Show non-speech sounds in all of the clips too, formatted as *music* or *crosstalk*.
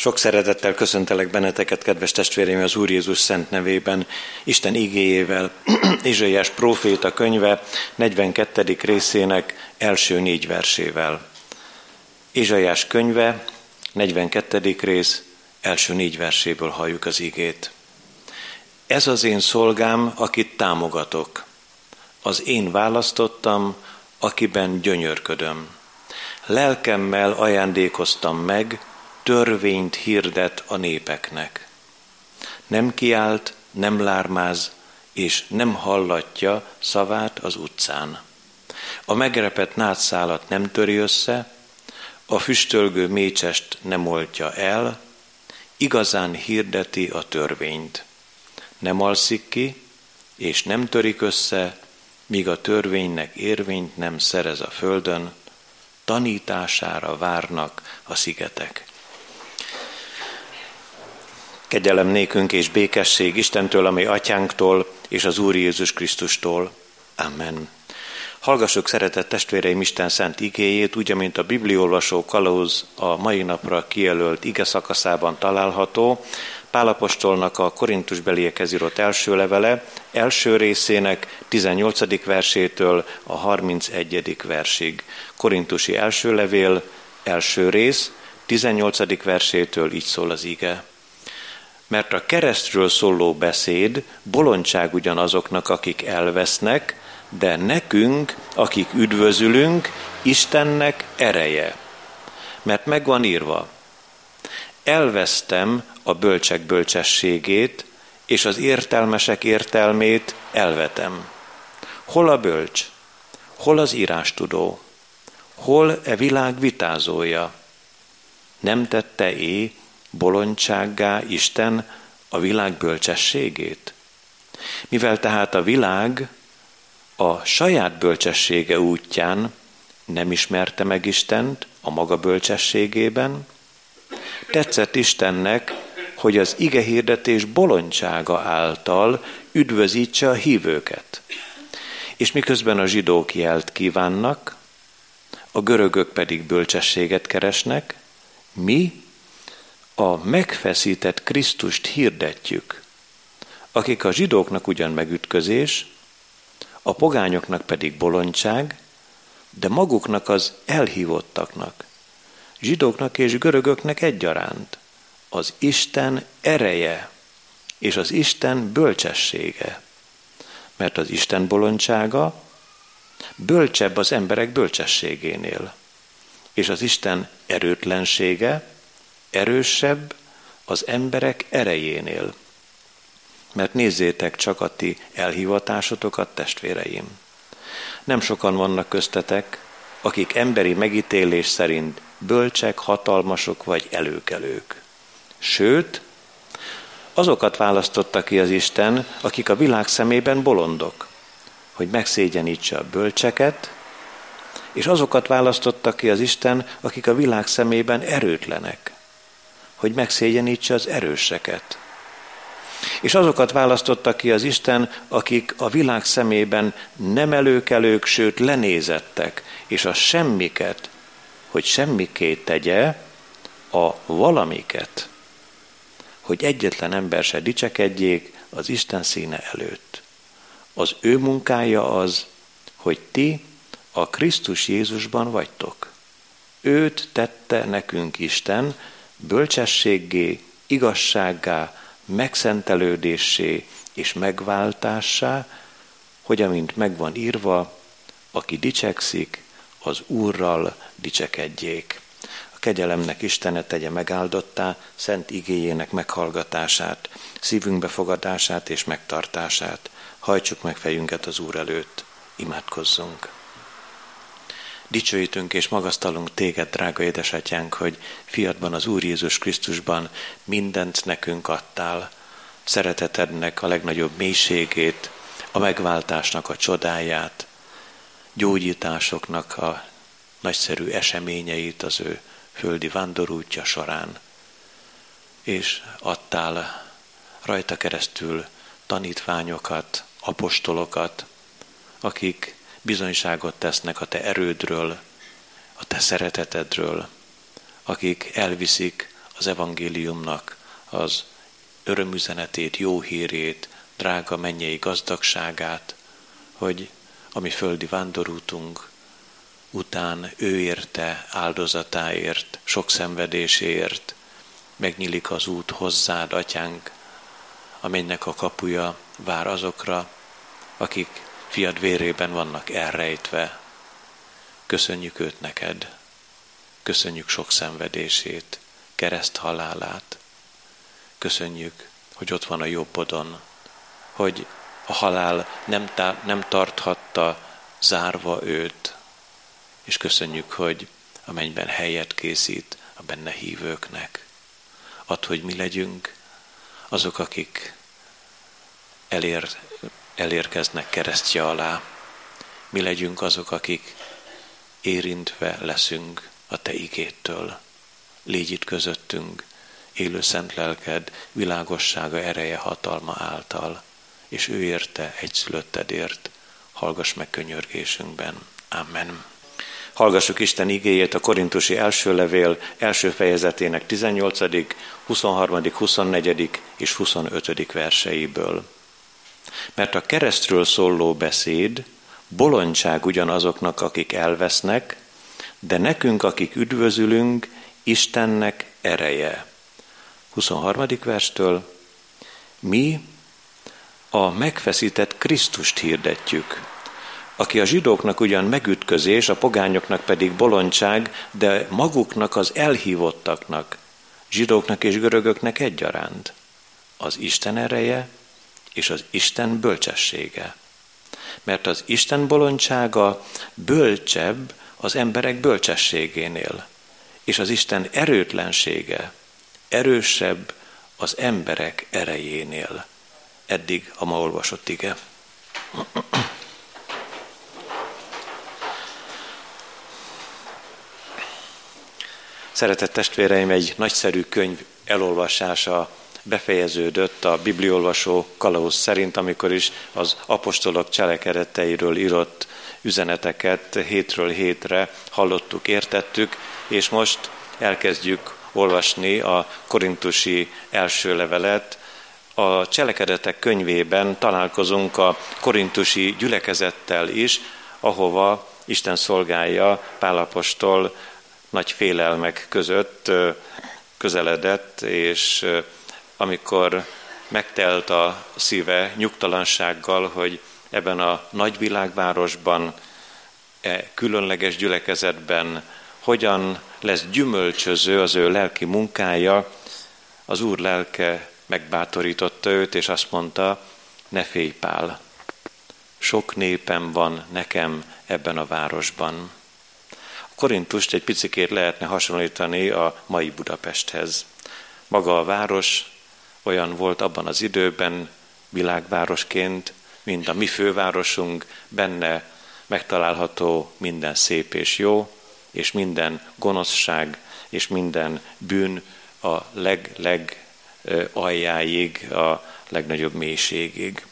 Sok szeretettel köszöntelek benneteket, kedves testvéreim, az Úr Jézus szent nevében, Isten igéjével, *clears throat* Izsaiás próféta könyve 42. részének első négy versével. Izsaiás könyve, 42. rész, első négy verséből halljuk az igét. Ez az én szolgám, akit támogatok. Az én választottam, akiben gyönyörködöm. Lelkemmel ajándékoztam meg, törvényt hirdet a népeknek. Nem kiált, nem lármáz, és nem hallatja szavát az utcán. A megrepett nátszálat nem töri össze, a füstölgő mécsest nem oltja el, igazán hirdeti a törvényt. Nem alszik ki, és nem törik össze, míg a törvénynek érvényt nem szerez a földön, tanítására várnak a szigetek. Kegyelem nékünk és békesség Istentől, ami atyánktól és az Úr Jézus Krisztustól. Amen. Hallgassuk szeretett testvéreim Isten szent igéjét, úgy, mint a bibliolvasó kalauz a mai napra kijelölt ige szakaszában található, Pálapostolnak a Korintus beliekhez írott első levele, első részének 18. versétől a 31. versig. Korintusi első levél, első rész, 18. versétől így szól az ige. Mert a keresztről szóló beszéd bolondság ugyanazoknak, akik elvesznek, de nekünk, akik üdvözülünk, Istennek ereje. Mert megvan írva, elvesztem a bölcsek bölcsességét, és az értelmesek értelmét elvetem. Hol a bölcs? Hol az írástudó? Hol e világ vitázója? Nem tette é bolondsággá Isten a világ bölcsességét? Mivel tehát a világ a saját bölcsessége útján nem ismerte meg Istent a maga bölcsességében, tetszett Istennek, hogy az ige hirdetés bolondsága által üdvözítse a hívőket. És miközben a zsidók jelt kívánnak, a görögök pedig bölcsességet keresnek, mi a megfeszített Krisztust hirdetjük, akik a zsidóknak ugyan megütközés, a pogányoknak pedig bolondság, de maguknak az elhívottaknak, zsidóknak és görögöknek egyaránt az Isten ereje és az Isten bölcsessége. Mert az Isten bolondsága bölcsebb az emberek bölcsességénél, és az Isten erőtlensége erősebb az emberek erejénél. Mert nézzétek csak a ti elhivatásotokat, testvéreim. Nem sokan vannak köztetek, akik emberi megítélés szerint bölcsek, hatalmasok vagy előkelők. Sőt, azokat választotta ki az Isten, akik a világ szemében bolondok, hogy megszégyenítse a bölcseket, és azokat választotta ki az Isten, akik a világ szemében erőtlenek, hogy megszégyenítse az erőseket. És azokat választotta ki az Isten, akik a világ szemében nem előkelők, sőt lenézettek, és a semmiket, hogy semmikét tegye, a valamiket, hogy egyetlen ember se dicsekedjék az Isten színe előtt. Az ő munkája az, hogy ti a Krisztus Jézusban vagytok. Őt tette nekünk Isten bölcsességgé, igazsággá, megszentelődésé és megváltássá, hogy amint megvan írva, aki dicsekszik, az Úrral dicsekedjék kegyelemnek Istene tegye megáldottá, szent igéjének meghallgatását, szívünk befogadását és megtartását. Hajtsuk meg fejünket az Úr előtt, imádkozzunk. Dicsőítünk és magasztalunk téged, drága édesatyánk, hogy fiatban az Úr Jézus Krisztusban mindent nekünk adtál, szeretetednek a legnagyobb mélységét, a megváltásnak a csodáját, gyógyításoknak a nagyszerű eseményeit az ő földi vándorútja során, és adtál rajta keresztül tanítványokat, apostolokat, akik bizonyságot tesznek a te erődről, a te szeretetedről, akik elviszik az evangéliumnak az örömüzenetét, jó hírét, drága mennyei gazdagságát, hogy ami földi vándorútunk után ő érte áldozatáért, sok szenvedéséért, megnyílik az út hozzád, atyánk, amennek a kapuja vár azokra, akik fiad vérében vannak elrejtve. Köszönjük őt neked, köszönjük sok szenvedését, kereszt halálát, köszönjük, hogy ott van a jobbodon, hogy a halál nem, tá- nem tarthatta zárva őt, és köszönjük, hogy a mennyben helyet készít a benne hívőknek. Add, hogy mi legyünk azok, akik elér, elérkeznek keresztje alá. Mi legyünk azok, akik érintve leszünk a Te igéttől. Légy itt közöttünk, élő szent lelked, világossága, ereje, hatalma által, és ő érte egyszülöttedért. Hallgass meg könyörgésünkben. Amen. Hallgassuk Isten igéjét a Korintusi első levél első fejezetének 18., 23., 24. és 25. verseiből. Mert a keresztről szóló beszéd bolondság ugyanazoknak, akik elvesznek, de nekünk, akik üdvözülünk, Istennek ereje. 23. verstől mi a megfeszített Krisztust hirdetjük, aki a zsidóknak ugyan megütközés, a pogányoknak pedig bolondság, de maguknak az elhívottaknak, zsidóknak és görögöknek egyaránt. Az Isten ereje és az Isten bölcsessége. Mert az Isten bolondsága bölcsebb az emberek bölcsességénél, és az Isten erőtlensége erősebb az emberek erejénél. Eddig a ma olvasott ige. Szeretett testvéreim, egy nagyszerű könyv elolvasása befejeződött a bibliolvasó kalauz szerint, amikor is az apostolok cselekedeteiről írott üzeneteket hétről hétre hallottuk, értettük, és most elkezdjük olvasni a korintusi első levelet. A cselekedetek könyvében találkozunk a korintusi gyülekezettel is, ahova Isten szolgálja Pálapostól nagy félelmek között közeledett, és amikor megtelt a szíve nyugtalansággal, hogy ebben a nagy világvárosban, e különleges gyülekezetben hogyan lesz gyümölcsöző az ő lelki munkája, az Úr lelke megbátorította őt, és azt mondta, ne félj Pál, sok népem van nekem ebben a városban. A Korintust egy picikét lehetne hasonlítani a mai Budapesthez. Maga a város olyan volt abban az időben világvárosként, mint a mi fővárosunk, benne megtalálható minden szép és jó, és minden gonoszság, és minden bűn a leg-leg aljáig, a legnagyobb mélységig.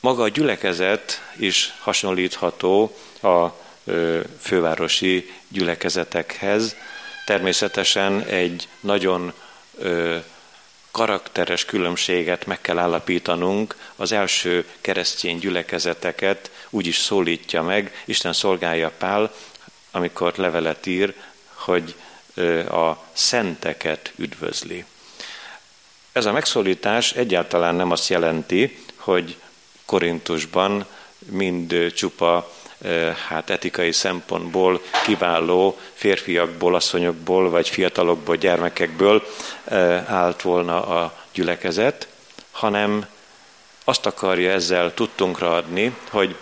Maga a gyülekezet is hasonlítható a fővárosi gyülekezetekhez. Természetesen egy nagyon karakteres különbséget meg kell állapítanunk, az első keresztény gyülekezeteket úgy is szólítja meg, Isten szolgálja Pál, amikor levelet ír, hogy a szenteket üdvözli. Ez a megszólítás egyáltalán nem azt jelenti, hogy Korintusban mind csupa hát etikai szempontból kiváló férfiakból, asszonyokból, vagy fiatalokból, gyermekekből állt volna a gyülekezet, hanem azt akarja ezzel tudtunkra adni, hogy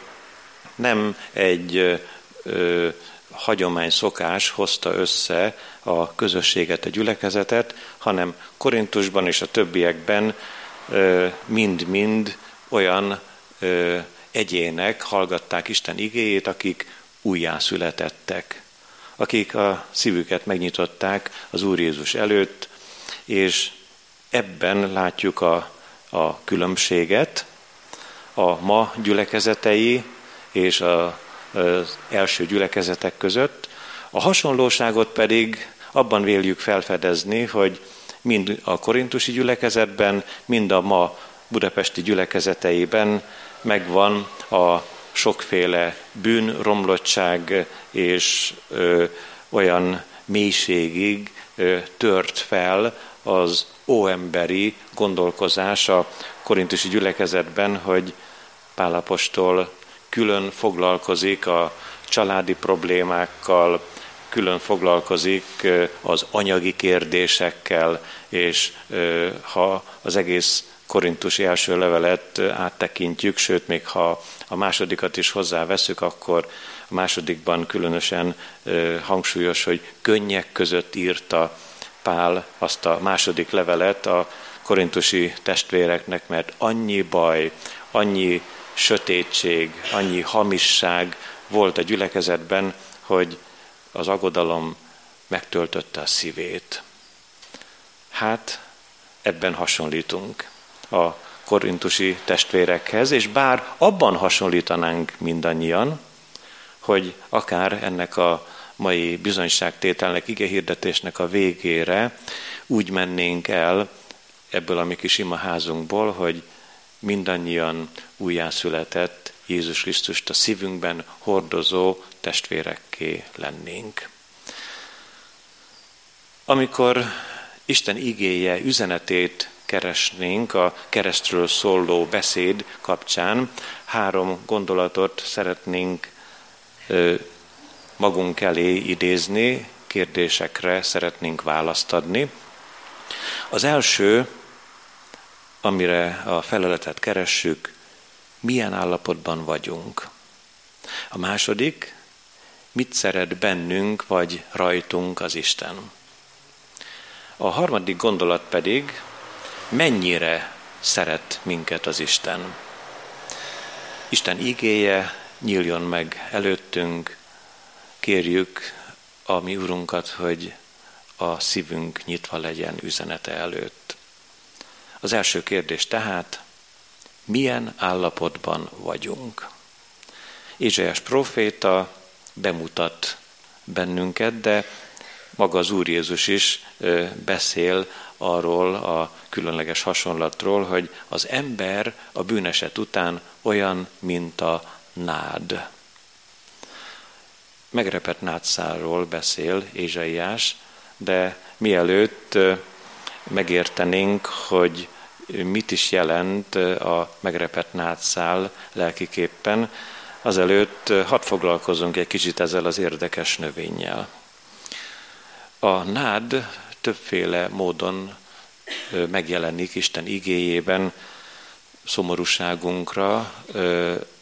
nem egy ö, hagyomány szokás hozta össze a közösséget, a gyülekezetet, hanem Korintusban és a többiekben mind-mind olyan ö, egyének hallgatták Isten igéjét, akik újjászületettek, akik a szívüket megnyitották az Úr Jézus előtt, és ebben látjuk a, a különbséget. A ma gyülekezetei és a, az első gyülekezetek között, a hasonlóságot pedig abban véljük felfedezni, hogy mind a korintusi gyülekezetben, mind a ma budapesti gyülekezeteiben megvan a sokféle bűn, romlottság és ö, olyan mélységig ö, tört fel az óemberi gondolkozás a korintusi gyülekezetben, hogy Pálapostól külön foglalkozik a családi problémákkal, külön foglalkozik az anyagi kérdésekkel, és ha az egész korintusi első levelet áttekintjük, sőt, még ha a másodikat is hozzáveszünk, akkor a másodikban különösen hangsúlyos, hogy könnyek között írta Pál azt a második levelet a korintusi testvéreknek, mert annyi baj, annyi sötétség, annyi hamisság volt a gyülekezetben, hogy az aggodalom megtöltötte a szívét. Hát ebben hasonlítunk a korintusi testvérekhez, és bár abban hasonlítanánk mindannyian, hogy akár ennek a mai bizonyságtételnek, igehirdetésnek a végére úgy mennénk el ebből a mi kis imaházunkból, hogy mindannyian újjászületett Jézus Krisztust a szívünkben hordozó testvérekké lennénk. Amikor Isten igéje üzenetét keresnénk a keresztről szóló beszéd kapcsán, három gondolatot szeretnénk magunk elé idézni, kérdésekre szeretnénk választ adni. Az első, amire a feleletet keressük, milyen állapotban vagyunk. A második, mit szeret bennünk vagy rajtunk az Isten. A harmadik gondolat pedig, mennyire szeret minket az Isten. Isten igéje nyíljon meg előttünk, kérjük a mi Urunkat, hogy a szívünk nyitva legyen üzenete előtt. Az első kérdés tehát, milyen állapotban vagyunk? Ézsaiás proféta bemutat bennünket, de maga az Úr Jézus is beszél arról a különleges hasonlatról, hogy az ember a bűneset után olyan, mint a nád. Megrepett nádszáról beszél Ézsaiás, de mielőtt megértenénk, hogy mit is jelent a megrepett nátszál lelkiképpen, azelőtt hadd foglalkozunk egy kicsit ezzel az érdekes növényjel. A nád többféle módon megjelenik Isten igéjében, szomorúságunkra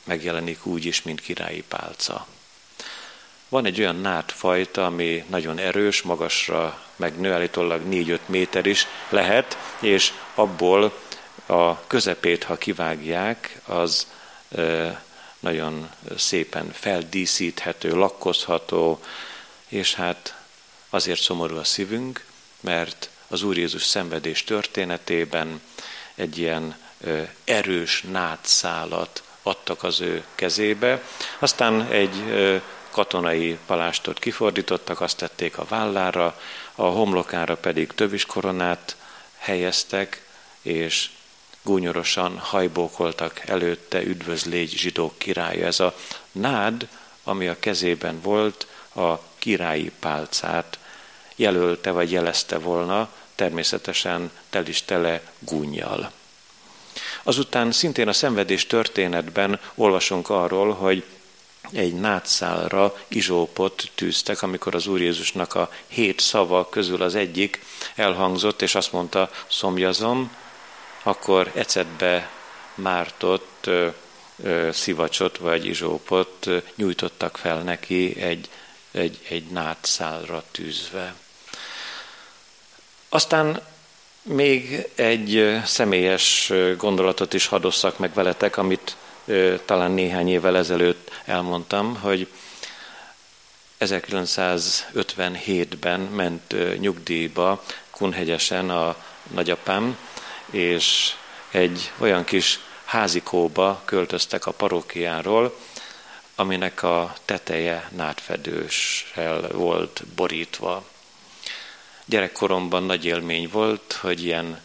megjelenik úgy is, mint királyi pálca. Van egy olyan nádfajta, ami nagyon erős, magasra megnő, állítólag 4-5 méter is lehet, és abból a közepét, ha kivágják, az nagyon szépen feldíszíthető, lakkozható, és hát azért szomorú a szívünk, mert az Úr Jézus szenvedés történetében egy ilyen erős nátszálat adtak az ő kezébe. Aztán egy katonai palástot kifordítottak, azt tették a vállára, a homlokára pedig tövis koronát helyeztek, és gúnyorosan hajbókoltak előtte, üdvözlégy zsidók királya. Ez a nád, ami a kezében volt, a királyi pálcát jelölte vagy jelezte volna, természetesen tel is tele gúnyjal. Azután szintén a szenvedés történetben olvasunk arról, hogy egy nátszálra izsópot tűztek, amikor az Úr Jézusnak a hét szava közül az egyik elhangzott, és azt mondta, szomjazom, akkor ecetbe mártott ö, ö, szivacsot vagy izsópot nyújtottak fel neki egy, egy, egy nátszálra tűzve. Aztán még egy személyes gondolatot is hadosszak meg veletek, amit talán néhány évvel ezelőtt elmondtam, hogy 1957-ben ment nyugdíjba Kunhegyesen a nagyapám, és egy olyan kis házikóba költöztek a parókiáról, aminek a teteje nátfedőssel volt borítva. Gyerekkoromban nagy élmény volt, hogy ilyen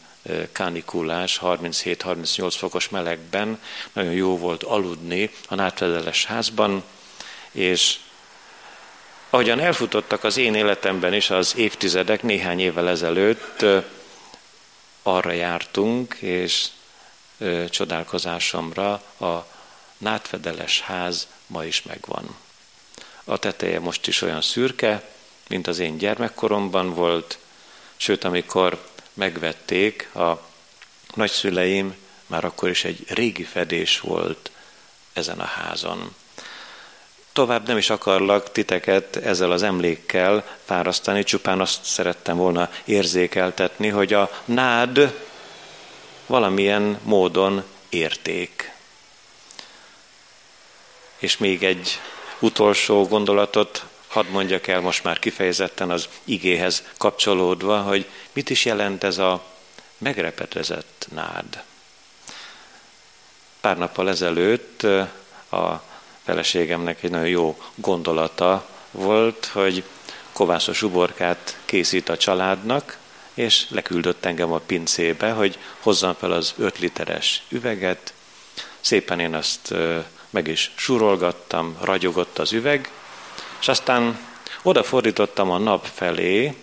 kánikulás, 37-38 fokos melegben nagyon jó volt aludni a nátvedeles házban, és ahogyan elfutottak az én életemben is az évtizedek, néhány évvel ezelőtt arra jártunk, és csodálkozásomra a nátvedeles ház ma is megvan. A teteje most is olyan szürke, mint az én gyermekkoromban volt, sőt, amikor megvették a nagyszüleim, már akkor is egy régi fedés volt ezen a házon. Tovább nem is akarlak titeket ezzel az emlékkel fárasztani, csupán azt szerettem volna érzékeltetni, hogy a nád valamilyen módon érték. És még egy utolsó gondolatot hadd mondjak el most már kifejezetten az igéhez kapcsolódva, hogy mit is jelent ez a megrepetezett nád. Pár nappal ezelőtt a feleségemnek egy nagyon jó gondolata volt, hogy kovászos uborkát készít a családnak, és leküldött engem a pincébe, hogy hozzam fel az öt literes üveget. Szépen én azt meg is surolgattam, ragyogott az üveg, és aztán odafordítottam a nap felé,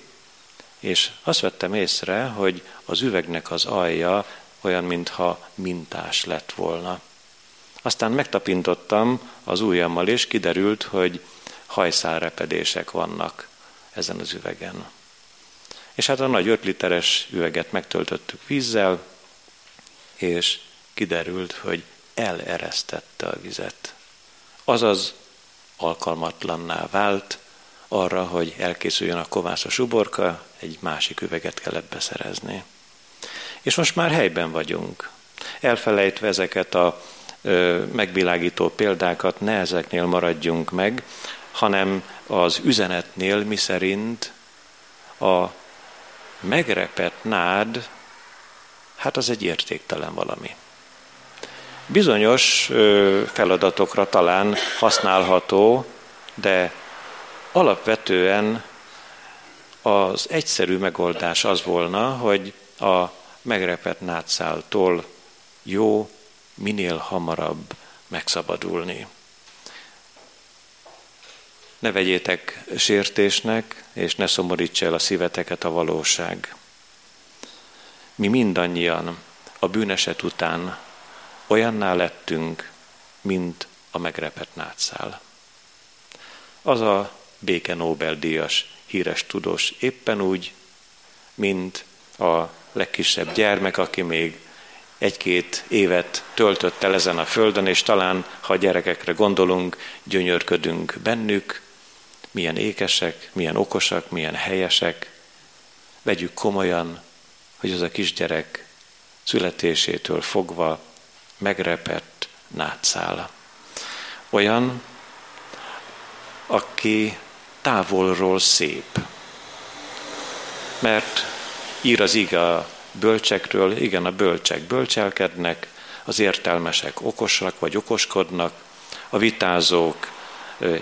és azt vettem észre, hogy az üvegnek az alja olyan, mintha mintás lett volna. Aztán megtapintottam az ujjammal, és kiderült, hogy hajszálrepedések vannak ezen az üvegen. És hát a nagy 5 literes üveget megtöltöttük vízzel, és kiderült, hogy eleresztette a vizet. Azaz alkalmatlanná vált arra, hogy elkészüljön a kovászos uborka, egy másik üveget kellett beszerezni. És most már helyben vagyunk. Elfelejtve ezeket a ö, megvilágító példákat, ne ezeknél maradjunk meg, hanem az üzenetnél, mi szerint a megrepett nád, hát az egy értéktelen valami. Bizonyos feladatokra talán használható, de alapvetően az egyszerű megoldás az volna, hogy a megrepett nátszáltól jó minél hamarabb megszabadulni. Ne vegyétek sértésnek, és ne szomorítsa el a szíveteket a valóság. Mi mindannyian a bűneset után olyanná lettünk, mint a megrepett nátszál. Az a béke Nobel-díjas híres tudós éppen úgy, mint a legkisebb gyermek, aki még egy-két évet töltött el ezen a földön, és talán, ha a gyerekekre gondolunk, gyönyörködünk bennük, milyen ékesek, milyen okosak, milyen helyesek. Vegyük komolyan, hogy az a kisgyerek születésétől fogva megrepett nátszála. Olyan, aki távolról szép. Mert ír az ige a bölcsekről, igen, a bölcsek bölcselkednek, az értelmesek okosak vagy okoskodnak, a vitázók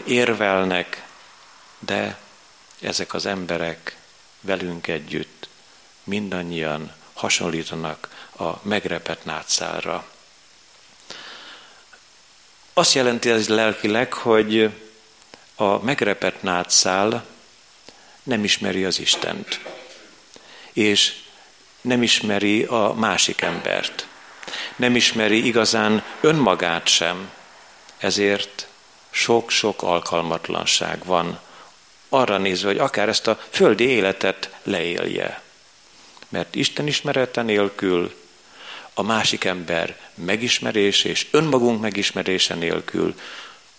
érvelnek, de ezek az emberek velünk együtt mindannyian hasonlítanak a megrepett nátszálra. Azt jelenti ez lelkileg, hogy a megrepett nátszál nem ismeri az Istent, és nem ismeri a másik embert, nem ismeri igazán önmagát sem, ezért sok-sok alkalmatlanság van arra nézve, hogy akár ezt a földi életet leélje. Mert Isten ismerete nélkül a másik ember megismerés és önmagunk megismerése nélkül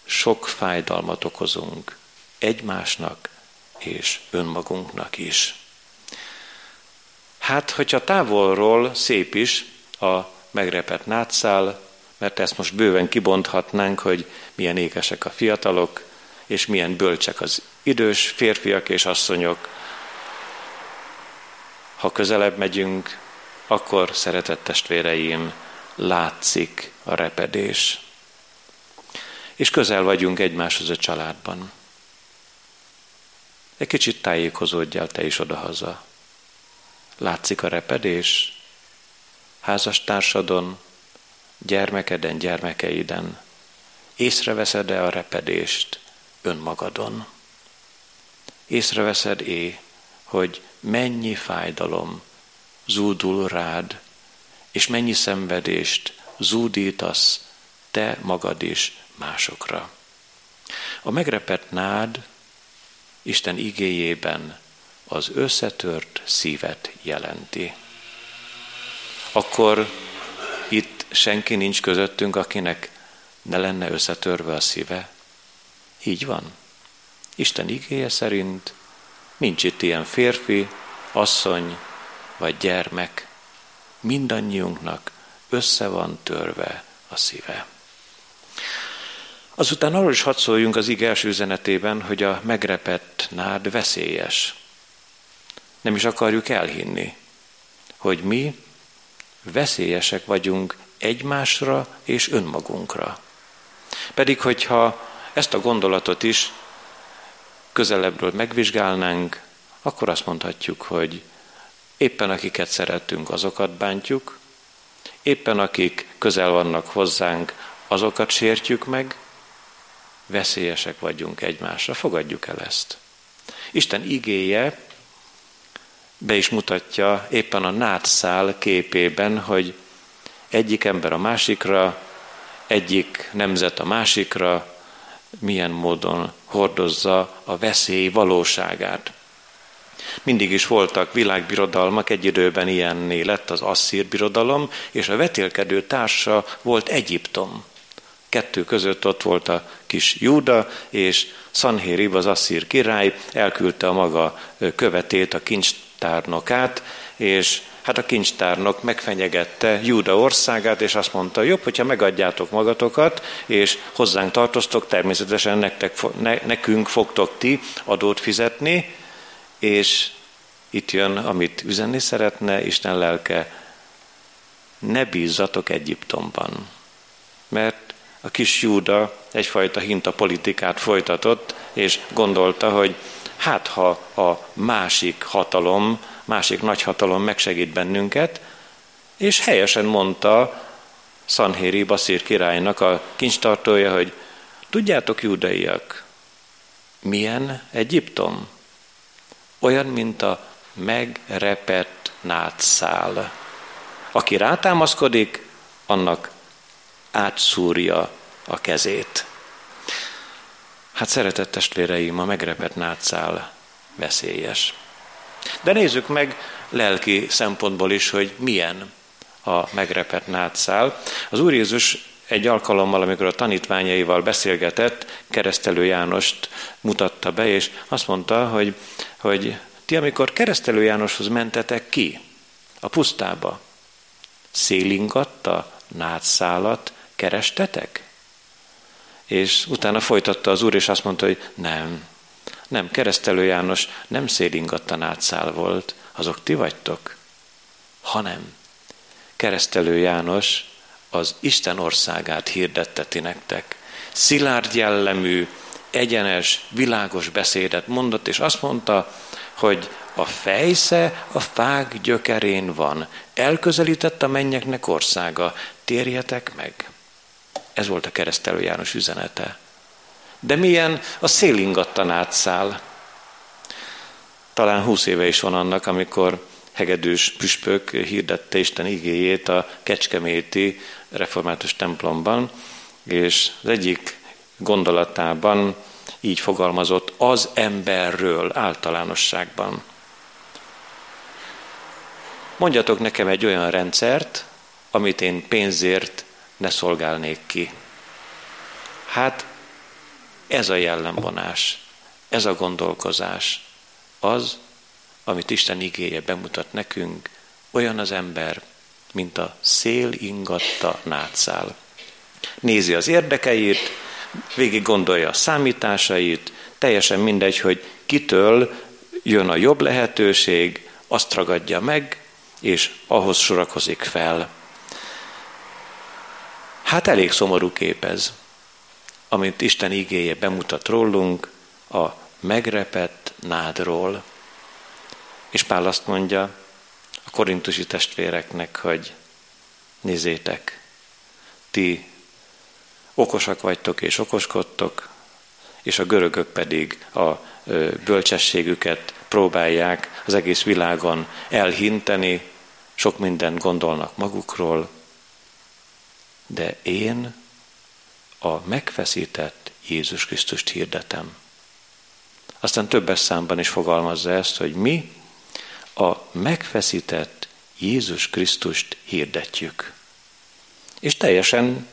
sok fájdalmat okozunk egymásnak és önmagunknak is. Hát, hogyha távolról szép is a megrepett nátszál, mert ezt most bőven kibonthatnánk, hogy milyen ékesek a fiatalok, és milyen bölcsek az idős férfiak és asszonyok. Ha közelebb megyünk, akkor, szeretett testvéreim, látszik a repedés. És közel vagyunk egymáshoz a családban. Egy kicsit tájékozódjál te is odahaza. Látszik a repedés? Házastársadon, gyermekeden, gyermekeiden. Észreveszed-e a repedést önmagadon? Észreveszed-é, hogy mennyi fájdalom zúdul rád, és mennyi szenvedést zúdítasz te magad is másokra. A megrepett nád Isten igéjében az összetört szívet jelenti. Akkor itt senki nincs közöttünk, akinek ne lenne összetörve a szíve. Így van. Isten igéje szerint nincs itt ilyen férfi, asszony vagy gyermek. Mindannyiunknak össze van törve a szíve. Azután arról is hadd szóljunk az ige első üzenetében, hogy a megrepett nád veszélyes. Nem is akarjuk elhinni, hogy mi veszélyesek vagyunk egymásra és önmagunkra. Pedig, hogyha ezt a gondolatot is közelebbről megvizsgálnánk, akkor azt mondhatjuk, hogy éppen akiket szeretünk, azokat bántjuk, éppen akik közel vannak hozzánk, azokat sértjük meg, veszélyesek vagyunk egymásra. Fogadjuk el ezt. Isten igéje be is mutatja éppen a nátszál képében, hogy egyik ember a másikra, egyik nemzet a másikra, milyen módon hordozza a veszély valóságát. Mindig is voltak világbirodalmak, egy időben ilyenné lett az asszír birodalom, és a vetélkedő társa volt Egyiptom. Kettő között ott volt a kis Júda, és Sanhérib, az asszír király elküldte a maga követét, a kincstárnokát, és hát a kincstárnok megfenyegette Júda országát, és azt mondta, jobb, hogyha megadjátok magatokat, és hozzánk tartoztok, természetesen nektek, ne, nekünk fogtok ti adót fizetni, és itt jön, amit üzenni szeretne Isten lelke, ne bízzatok Egyiptomban. Mert a kis Júda egyfajta hinta politikát folytatott, és gondolta, hogy hát ha a másik hatalom, másik nagy hatalom megsegít bennünket, és helyesen mondta Szanhéri Baszír királynak a kincstartója, hogy tudjátok, júdaiak, milyen Egyiptom? Olyan, mint a megrepett nátszál. Aki rátámaszkodik, annak átszúrja a kezét. Hát szeretett testvéreim, a megrepett nátszál veszélyes. De nézzük meg lelki szempontból is, hogy milyen a megrepett nátszál. Az Úr Jézus egy alkalommal, amikor a tanítványaival beszélgetett, keresztelő Jánost mutatta be, és azt mondta, hogy, hogy ti, amikor keresztelő Jánoshoz mentetek ki, a pusztába, szélingatta nátszálat kerestetek? És utána folytatta az úr, és azt mondta, hogy nem, nem, keresztelő János nem szélingatta nátszál volt, azok ti vagytok, hanem keresztelő János az Isten országát hirdetteti nektek. Szilárd jellemű, egyenes, világos beszédet mondott, és azt mondta, hogy a fejsze a fák gyökerén van, elközelített a mennyeknek országa, térjetek meg. Ez volt a keresztelő János üzenete. De milyen a szélingattan átszáll. Talán húsz éve is van annak, amikor hegedűs püspök hirdette Isten igéjét a Kecskeméti református templomban, és az egyik gondolatában így fogalmazott az emberről általánosságban. Mondjatok nekem egy olyan rendszert, amit én pénzért ne szolgálnék ki. Hát ez a jellemvonás, ez a gondolkozás, az, amit Isten igéje bemutat nekünk, olyan az ember, mint a szél ingatta nátszál. Nézi az érdekeit, végig gondolja a számításait, teljesen mindegy, hogy kitől jön a jobb lehetőség, azt ragadja meg, és ahhoz sorakozik fel. Hát elég szomorú kép ez, amit Isten igéje bemutat rólunk a megrepett nádról. És Pál azt mondja, korintusi testvéreknek, hogy nézzétek, ti okosak vagytok és okoskodtok, és a görögök pedig a bölcsességüket próbálják az egész világon elhinteni, sok mindent gondolnak magukról, de én a megfeszített Jézus Krisztust hirdetem. Aztán többes számban is fogalmazza ezt, hogy mi a megfeszített Jézus Krisztust hirdetjük. És teljesen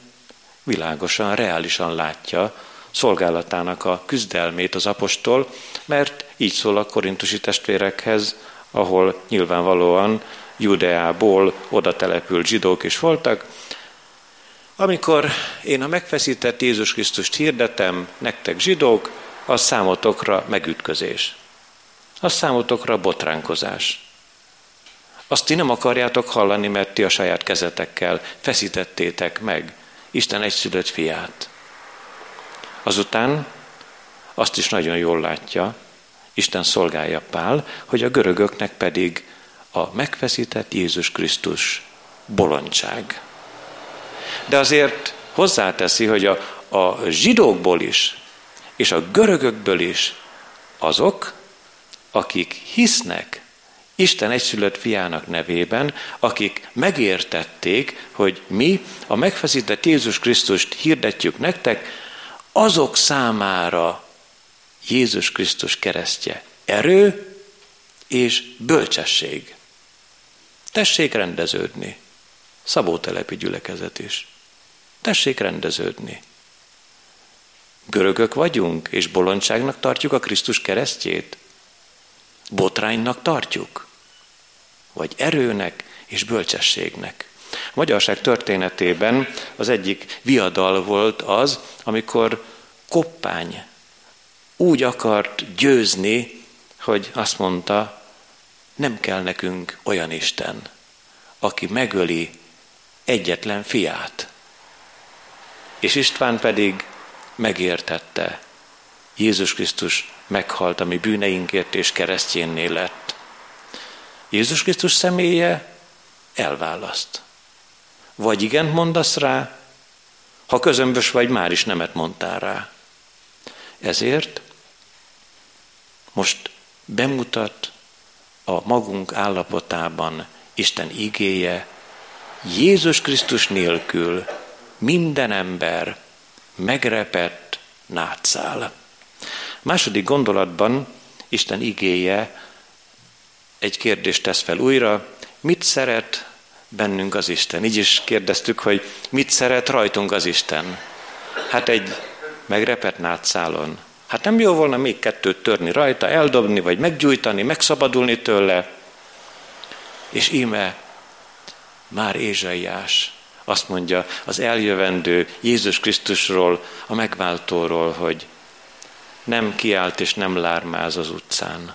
világosan, reálisan látja szolgálatának a küzdelmét az apostol, mert így szól a korintusi testvérekhez, ahol nyilvánvalóan Judeából oda települt zsidók is voltak. Amikor én a megfeszített Jézus Krisztust hirdetem, nektek zsidók, az számotokra megütközés. Az számotokra botránkozás. Azt ti nem akarjátok hallani, mert ti a saját kezetekkel feszítettétek meg Isten egyszülött fiát. Azután azt is nagyon jól látja, Isten szolgálja Pál, hogy a görögöknek pedig a megfeszített Jézus Krisztus bolondság. De azért hozzáteszi, hogy a, a zsidókból is, és a görögökből is azok, akik hisznek Isten egyszülött fiának nevében, akik megértették, hogy mi a megfeszített Jézus Krisztust hirdetjük nektek, azok számára Jézus Krisztus keresztje erő és bölcsesség. Tessék rendeződni. Szabótelepi gyülekezet is. Tessék rendeződni. Görögök vagyunk, és bolondságnak tartjuk a Krisztus keresztjét? Botránynak tartjuk? Vagy erőnek és bölcsességnek? A magyarság történetében az egyik viadal volt az, amikor koppány úgy akart győzni, hogy azt mondta, nem kell nekünk olyan Isten, aki megöli egyetlen fiát. És István pedig megértette, Jézus Krisztus meghalt a mi bűneinkért és keresztjénné lett. Jézus Krisztus személye elválaszt. Vagy igent mondasz rá, ha közömbös vagy, már is nemet mondtál rá. Ezért most bemutat a magunk állapotában Isten igéje, Jézus Krisztus nélkül minden ember megrepett nátszál. Második gondolatban Isten igéje egy kérdést tesz fel újra, mit szeret bennünk az Isten? Így is kérdeztük, hogy mit szeret rajtunk az Isten? Hát egy megrepett nátszálon. Hát nem jó volna még kettőt törni rajta, eldobni, vagy meggyújtani, megszabadulni tőle? És íme már Ézsaiás azt mondja az eljövendő Jézus Krisztusról, a megváltóról, hogy nem kiált és nem lármáz az utcán.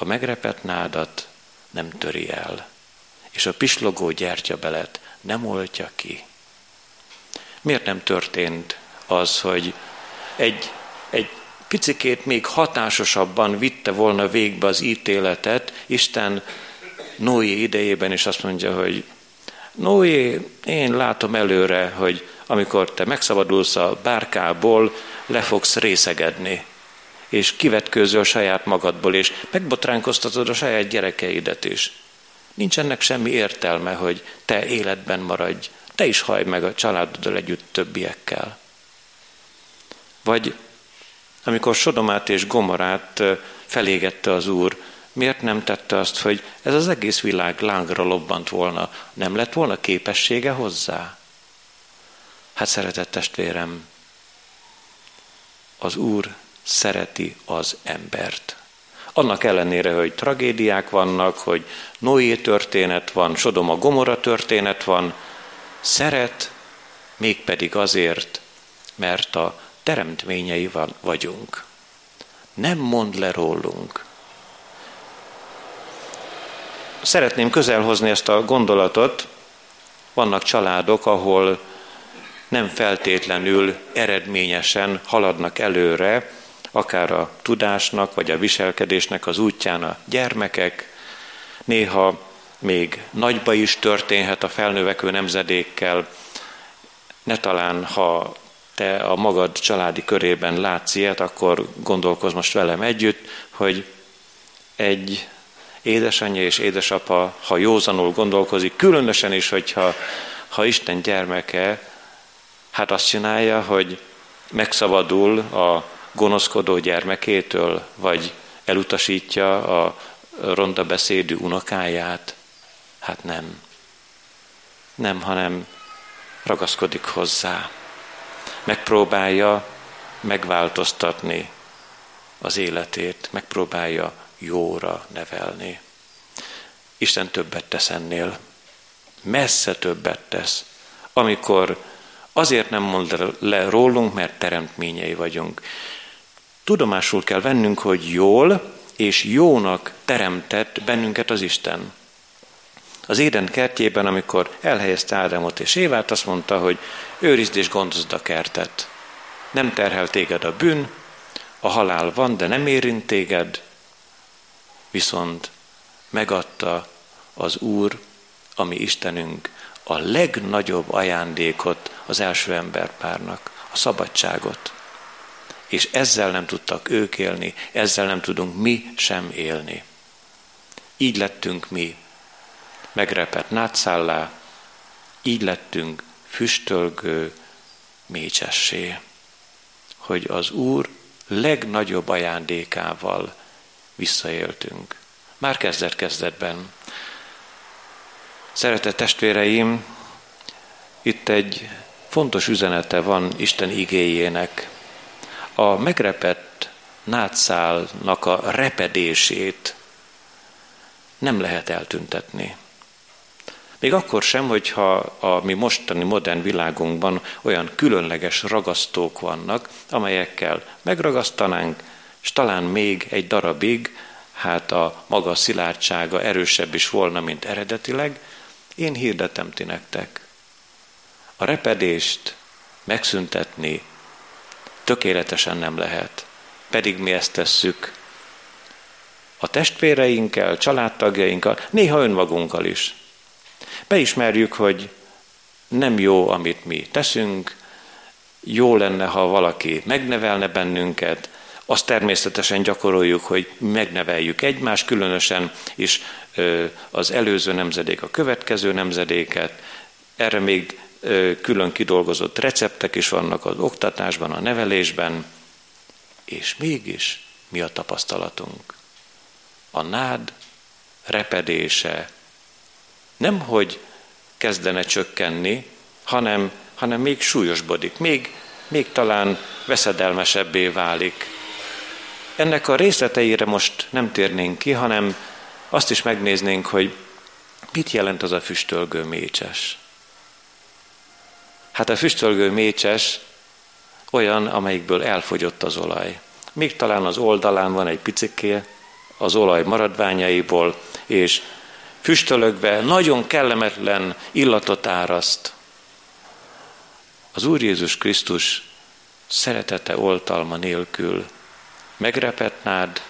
A megrepett nádat nem töri el, és a pislogó gyertyabelet nem oltja ki. Miért nem történt az, hogy egy, egy picikét még hatásosabban vitte volna végbe az ítéletet, Isten Noé idejében is azt mondja, hogy Noé, én látom előre, hogy amikor te megszabadulsz a bárkából, le fogsz részegedni, és kivetkőzöl saját magadból, és megbotránkoztatod a saját gyerekeidet is. Nincs ennek semmi értelme, hogy te életben maradj, te is hajj meg a családoddal együtt többiekkel. Vagy amikor Sodomát és Gomorát felégette az Úr, miért nem tette azt, hogy ez az egész világ lángra lobbant volna, nem lett volna képessége hozzá? Hát szeretett testvérem, az Úr szereti az embert. Annak ellenére, hogy tragédiák vannak, hogy Noé történet van, Sodoma Gomora történet van, szeret, mégpedig azért, mert a teremtményei van, vagyunk. Nem mond le rólunk. Szeretném közelhozni ezt a gondolatot. Vannak családok, ahol nem feltétlenül eredményesen haladnak előre, akár a tudásnak vagy a viselkedésnek az útján a gyermekek. Néha még nagyba is történhet a felnövekvő nemzedékkel. Ne talán, ha te a magad családi körében látsz ilyet, akkor gondolkozz most velem együtt, hogy egy édesanyja és édesapa, ha józanul gondolkozik, különösen is, hogyha ha Isten gyermeke, hát azt csinálja, hogy megszabadul a gonoszkodó gyermekétől, vagy elutasítja a ronda beszédű unokáját. Hát nem. Nem, hanem ragaszkodik hozzá. Megpróbálja megváltoztatni az életét, megpróbálja jóra nevelni. Isten többet tesz ennél. Messze többet tesz. Amikor azért nem mond le rólunk, mert teremtményei vagyunk. Tudomásul kell vennünk, hogy jól és jónak teremtett bennünket az Isten. Az Éden kertjében, amikor elhelyezte Ádámot és Évát, azt mondta, hogy őrizd és gondozd a kertet. Nem terhel téged a bűn, a halál van, de nem érint téged, viszont megadta az Úr, ami Istenünk, a legnagyobb ajándékot az első emberpárnak, a szabadságot. És ezzel nem tudtak ők élni, ezzel nem tudunk mi sem élni. Így lettünk mi megrepett nátszállá, így lettünk füstölgő mécsessé, hogy az Úr legnagyobb ajándékával visszaéltünk. Már kezdet-kezdetben. Szeretett testvéreim, itt egy fontos üzenete van Isten igéjének. A megrepett nátszálnak a repedését nem lehet eltüntetni. Még akkor sem, hogyha a mi mostani modern világunkban olyan különleges ragasztók vannak, amelyekkel megragasztanánk, és talán még egy darabig, hát a maga szilárdsága erősebb is volna, mint eredetileg, én hirdetem ti nektek. A repedést megszüntetni tökéletesen nem lehet. Pedig mi ezt tesszük. A testvéreinkkel, családtagjainkkal, néha önmagunkkal is. Beismerjük, hogy nem jó, amit mi teszünk, jó lenne, ha valaki megnevelne bennünket, azt természetesen gyakoroljuk, hogy megneveljük egymást, különösen is az előző nemzedék, a következő nemzedéket. Erre még külön kidolgozott receptek is vannak az oktatásban, a nevelésben, és mégis mi a tapasztalatunk? A nád repedése nem, hogy kezdene csökkenni, hanem, hanem még súlyosbodik, még, még talán veszedelmesebbé válik. Ennek a részleteire most nem térnénk ki, hanem azt is megnéznénk, hogy mit jelent az a füstölgő mécses. Hát a füstölgő mécses olyan, amelyikből elfogyott az olaj. Még talán az oldalán van egy piciké az olaj maradványaiból, és füstölögve nagyon kellemetlen illatot áraszt. Az Úr Jézus Krisztus szeretete oltalma nélkül megrepett nád,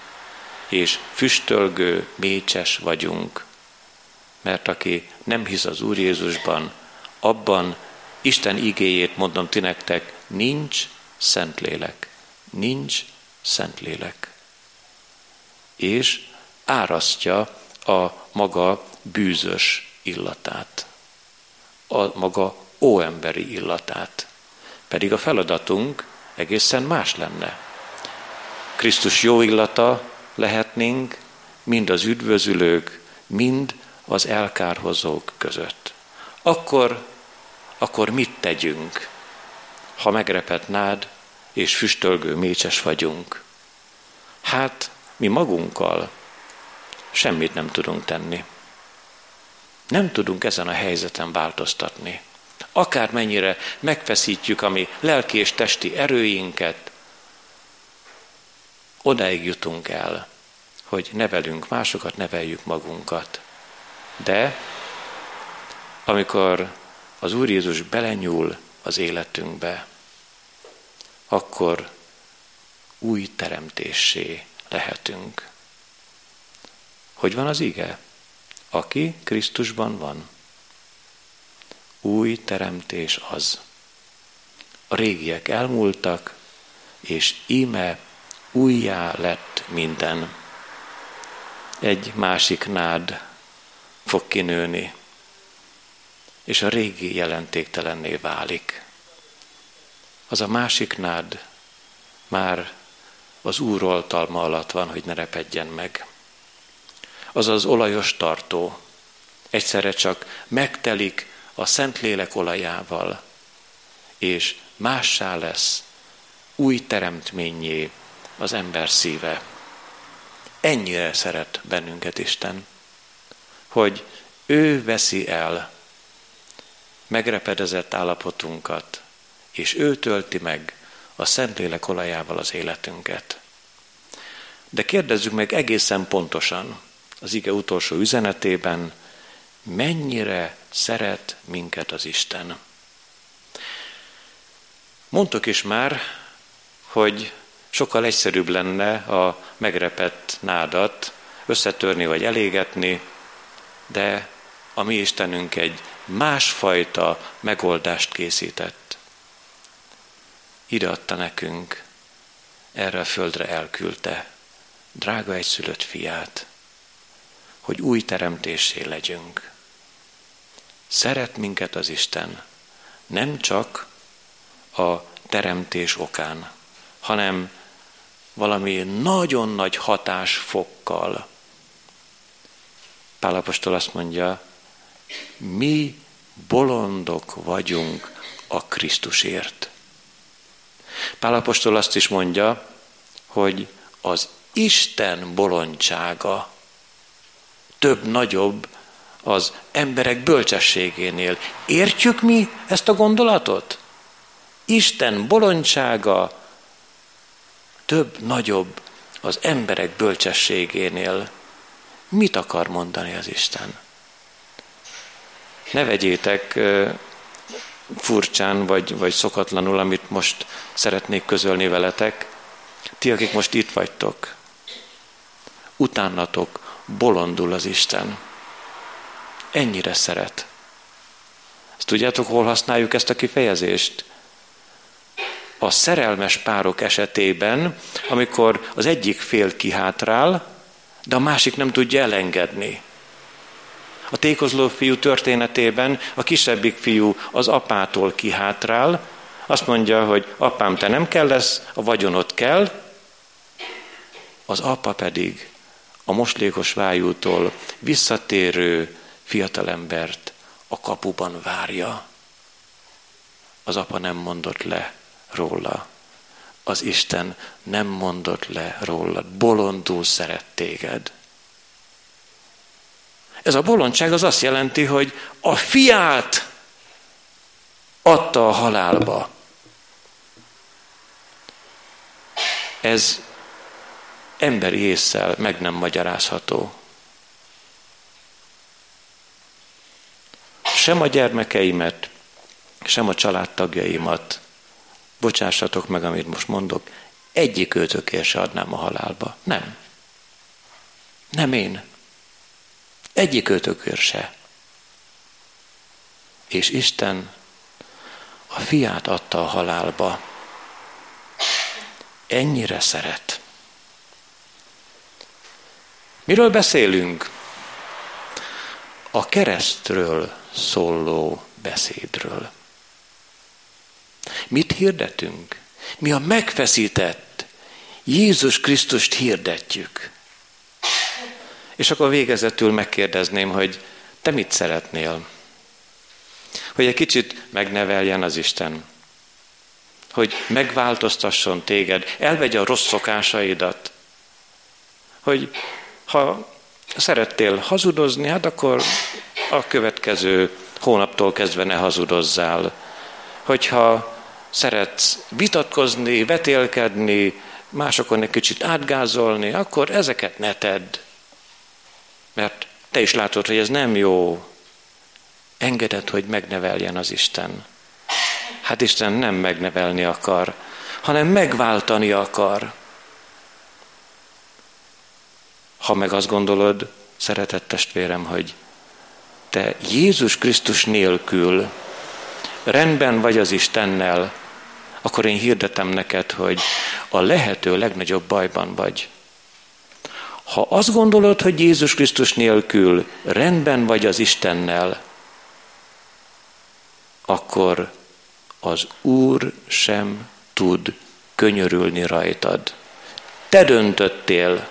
és füstölgő, mécses vagyunk. Mert aki nem hisz az Úr Jézusban, abban Isten igéjét mondom ti nektek, nincs Szentlélek. Nincs Szentlélek. És árasztja a maga bűzös illatát, a maga óemberi illatát. Pedig a feladatunk egészen más lenne. Krisztus jó illata lehetnénk mind az üdvözülők, mind az elkárhozók között. Akkor, akkor mit tegyünk, ha megrepett és füstölgő mécses vagyunk? Hát, mi magunkkal semmit nem tudunk tenni. Nem tudunk ezen a helyzeten változtatni. Akármennyire megfeszítjük a mi lelki és testi erőinket, odáig jutunk el, hogy nevelünk másokat, neveljük magunkat. De amikor az Úr Jézus belenyúl az életünkbe, akkor új teremtéssé lehetünk. Hogy van az ige? aki Krisztusban van. Új teremtés az. A régiek elmúltak, és íme újjá lett minden. Egy másik nád fog kinőni, és a régi jelentéktelenné válik. Az a másik nád már az Úr oltalma alatt van, hogy ne repedjen meg. Az az olajos tartó egyszerre csak megtelik a Szentlélek olajával, és mássá lesz, új teremtményé az ember szíve. Ennyire szeret bennünket Isten, hogy ő veszi el megrepedezett állapotunkat, és ő tölti meg a Szentlélek olajával az életünket. De kérdezzük meg egészen pontosan az ige utolsó üzenetében, mennyire szeret minket az Isten. Mondtuk is már, hogy sokkal egyszerűbb lenne a megrepett nádat összetörni vagy elégetni, de a mi Istenünk egy másfajta megoldást készített. Ide nekünk, erre a földre elküldte, drága egyszülött fiát, hogy új teremtésé legyünk. Szeret minket az Isten, nem csak a teremtés okán, hanem valami nagyon nagy hatásfokkal. Pálapostól azt mondja, mi bolondok vagyunk a Krisztusért. Pálapostól azt is mondja, hogy az Isten bolondsága több nagyobb az emberek bölcsességénél. Értjük mi ezt a gondolatot? Isten bolondsága több, nagyobb az emberek bölcsességénél. Mit akar mondani az Isten? Ne vegyétek furcsán vagy, vagy szokatlanul, amit most szeretnék közölni veletek. Ti, akik most itt vagytok, utánatok bolondul az Isten. Ennyire szeret. Ezt tudjátok, hol használjuk ezt a kifejezést? a szerelmes párok esetében, amikor az egyik fél kihátrál, de a másik nem tudja elengedni. A tékozló fiú történetében a kisebbik fiú az apától kihátrál, azt mondja, hogy apám, te nem kell lesz, a vagyonot kell, az apa pedig a moslékos vájútól visszatérő fiatalembert a kapuban várja. Az apa nem mondott le róla. Az Isten nem mondott le rólad, bolondul szeret téged. Ez a bolondság az azt jelenti, hogy a fiát adta a halálba. Ez emberi észsel meg nem magyarázható. Sem a gyermekeimet, sem a családtagjaimat bocsássatok meg, amit most mondok, egyik őtökért se adnám a halálba. Nem. Nem én. Egyik se. És Isten a fiát adta a halálba. Ennyire szeret. Miről beszélünk? A keresztről szóló beszédről. Mit hirdetünk? Mi a megfeszített Jézus Krisztust hirdetjük. És akkor végezetül megkérdezném, hogy te mit szeretnél? Hogy egy kicsit megneveljen az Isten. Hogy megváltoztasson téged, elvegye a rossz szokásaidat. Hogy ha szerettél hazudozni, hát akkor a következő hónaptól kezdve ne hazudozzál. Hogyha szeretsz vitatkozni, vetélkedni, másokon egy kicsit átgázolni, akkor ezeket ne tedd. Mert te is látod, hogy ez nem jó. Engeded, hogy megneveljen az Isten. Hát Isten nem megnevelni akar, hanem megváltani akar. Ha meg azt gondolod, szeretett testvérem, hogy te Jézus Krisztus nélkül rendben vagy az Istennel, akkor én hirdetem neked, hogy a lehető legnagyobb bajban vagy. Ha azt gondolod, hogy Jézus Krisztus nélkül rendben vagy az Istennel, akkor az Úr sem tud könyörülni rajtad. Te döntöttél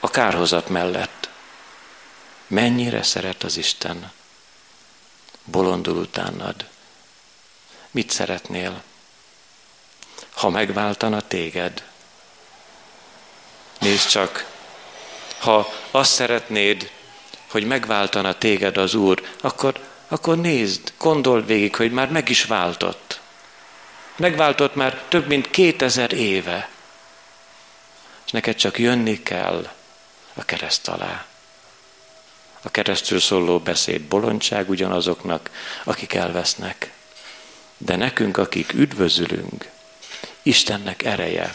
a kárhozat mellett. Mennyire szeret az Isten? Bolondul utánad. Mit szeretnél? Ha megváltana téged? Nézd csak, ha azt szeretnéd, hogy megváltana téged az Úr, akkor, akkor nézd, gondold végig, hogy már meg is váltott. Megváltott már több mint kétezer éve. És neked csak jönni kell a kereszt alá. A keresztül szóló beszéd bolondság ugyanazoknak, akik elvesznek. De nekünk, akik üdvözülünk, Istennek ereje.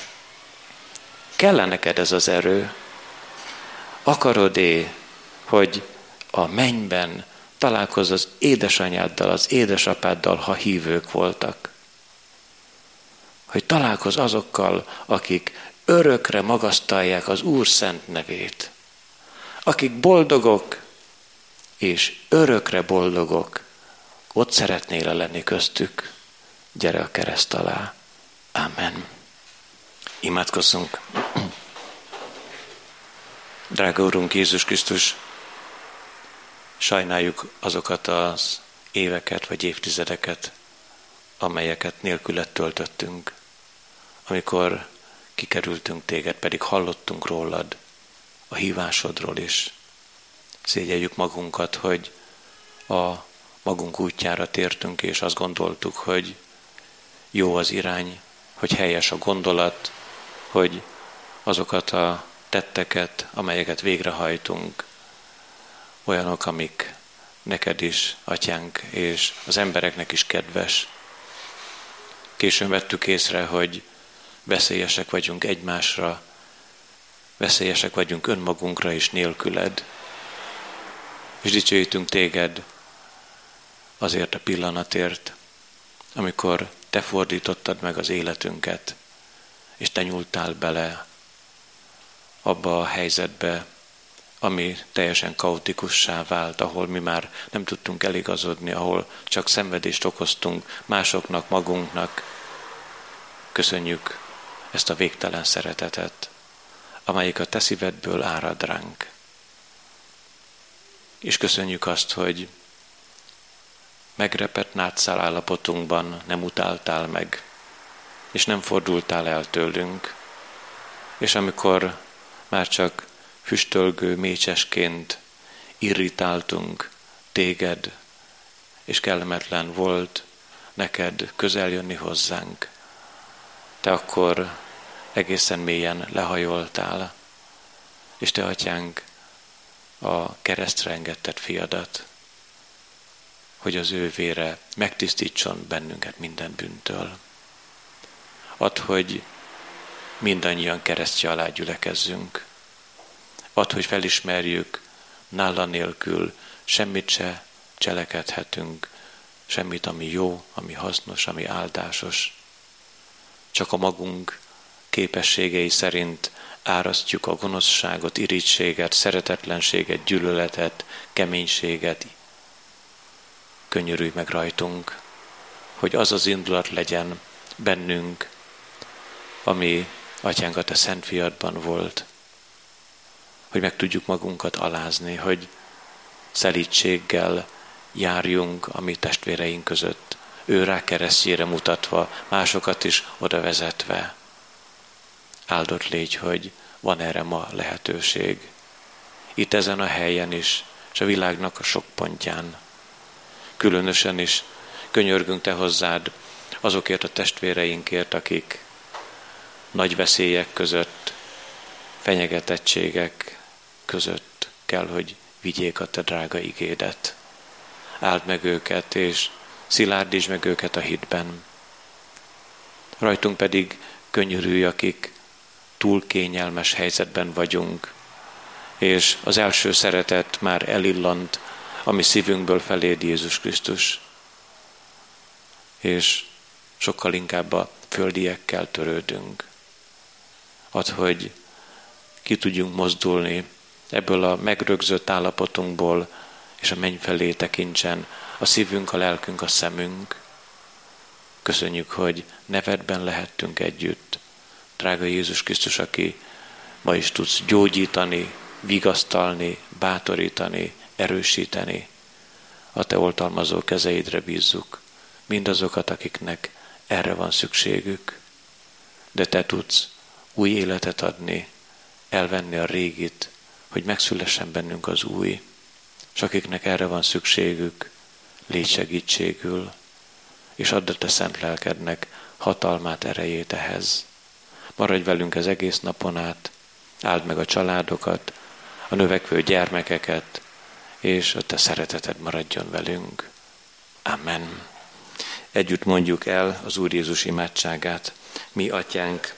Kell neked ez az erő? Akarod-é, hogy a mennyben találkozz az édesanyáddal, az édesapáddal, ha hívők voltak? Hogy találkozz azokkal, akik örökre magasztalják az Úr szent nevét, akik boldogok és örökre boldogok, ott szeretnél lenni köztük. Gyere a kereszt alá. Amen. Imádkozzunk. Drága Úrunk Jézus Krisztus, sajnáljuk azokat az éveket vagy évtizedeket, amelyeket nélkület töltöttünk, amikor kikerültünk téged, pedig hallottunk rólad, a hívásodról is. Szégyeljük magunkat, hogy a magunk útjára tértünk, és azt gondoltuk, hogy jó az irány, hogy helyes a gondolat, hogy azokat a tetteket, amelyeket végrehajtunk, olyanok, amik neked is, atyánk, és az embereknek is kedves. Későn vettük észre, hogy veszélyesek vagyunk egymásra, veszélyesek vagyunk önmagunkra is nélküled, és dicsőítünk téged azért a pillanatért, amikor te fordítottad meg az életünket, és te nyúltál bele abba a helyzetbe, ami teljesen kaotikussá vált, ahol mi már nem tudtunk eligazodni, ahol csak szenvedést okoztunk másoknak, magunknak. Köszönjük ezt a végtelen szeretetet, amelyik a te szívedből árad ránk. És köszönjük azt, hogy megrepett nátszál állapotunkban nem utáltál meg, és nem fordultál el tőlünk. És amikor már csak füstölgő mécsesként irritáltunk téged, és kellemetlen volt neked közel jönni hozzánk, te akkor egészen mélyen lehajoltál, és te, atyánk, a keresztre engedted fiadat, hogy az ő vére megtisztítson bennünket minden bűntől. Add, hogy mindannyian keresztje alá gyülekezzünk. Add, hogy felismerjük, nála nélkül semmit se cselekedhetünk, semmit, ami jó, ami hasznos, ami áldásos. Csak a magunk képességei szerint árasztjuk a gonoszságot, irítséget, szeretetlenséget, gyűlöletet, keménységet. Könyörülj meg rajtunk, hogy az az indulat legyen bennünk, ami atyánk a te szent fiadban volt, hogy meg tudjuk magunkat alázni, hogy szelítséggel járjunk a mi testvéreink között, ő rá keresztjére mutatva, másokat is oda vezetve. Áldott légy, hogy van erre ma lehetőség. Itt ezen a helyen is, és a világnak a sok pontján. Különösen is könyörgünk Te hozzád azokért a testvéreinkért, akik nagy veszélyek között, fenyegetettségek között kell, hogy vigyék a Te drága igédet. Áld meg őket, és szilárdíts meg őket a hitben. Rajtunk pedig könyörülj, akik túl kényelmes helyzetben vagyunk, és az első szeretet már elillant ami szívünkből feléd Jézus Krisztus. És sokkal inkább a földiekkel törődünk. Ad, hogy ki tudjunk mozdulni ebből a megrögzött állapotunkból, és a menny felé tekintsen a szívünk, a lelkünk, a szemünk. Köszönjük, hogy nevedben lehettünk együtt. Drága Jézus Krisztus, aki ma is tudsz gyógyítani, vigasztalni, bátorítani, erősíteni. A te oltalmazó kezeidre bízzuk mindazokat, akiknek erre van szükségük. De te tudsz új életet adni, elvenni a régit, hogy megszülessen bennünk az új. És akiknek erre van szükségük, légy segítségül, és add a te szent lelkednek hatalmát, erejét ehhez. Maradj velünk az egész napon át, áld meg a családokat, a növekvő gyermekeket, és a te szereteted maradjon velünk. Amen. Együtt mondjuk el az Úr Jézus imádságát. Mi, atyánk,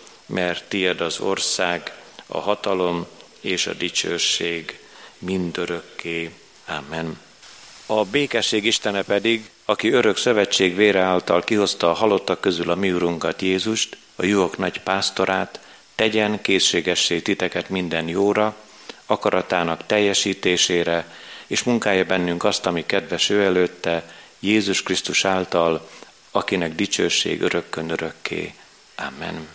mert tied az ország, a hatalom és a dicsőség mindörökké. Amen. A békesség Istene pedig, aki örök szövetség vére által kihozta a halottak közül a mi urunkat Jézust, a juhok nagy pásztorát, tegyen készségessé titeket minden jóra, akaratának teljesítésére, és munkálja bennünk azt, ami kedves ő előtte, Jézus Krisztus által, akinek dicsőség örökkön örökké. Amen.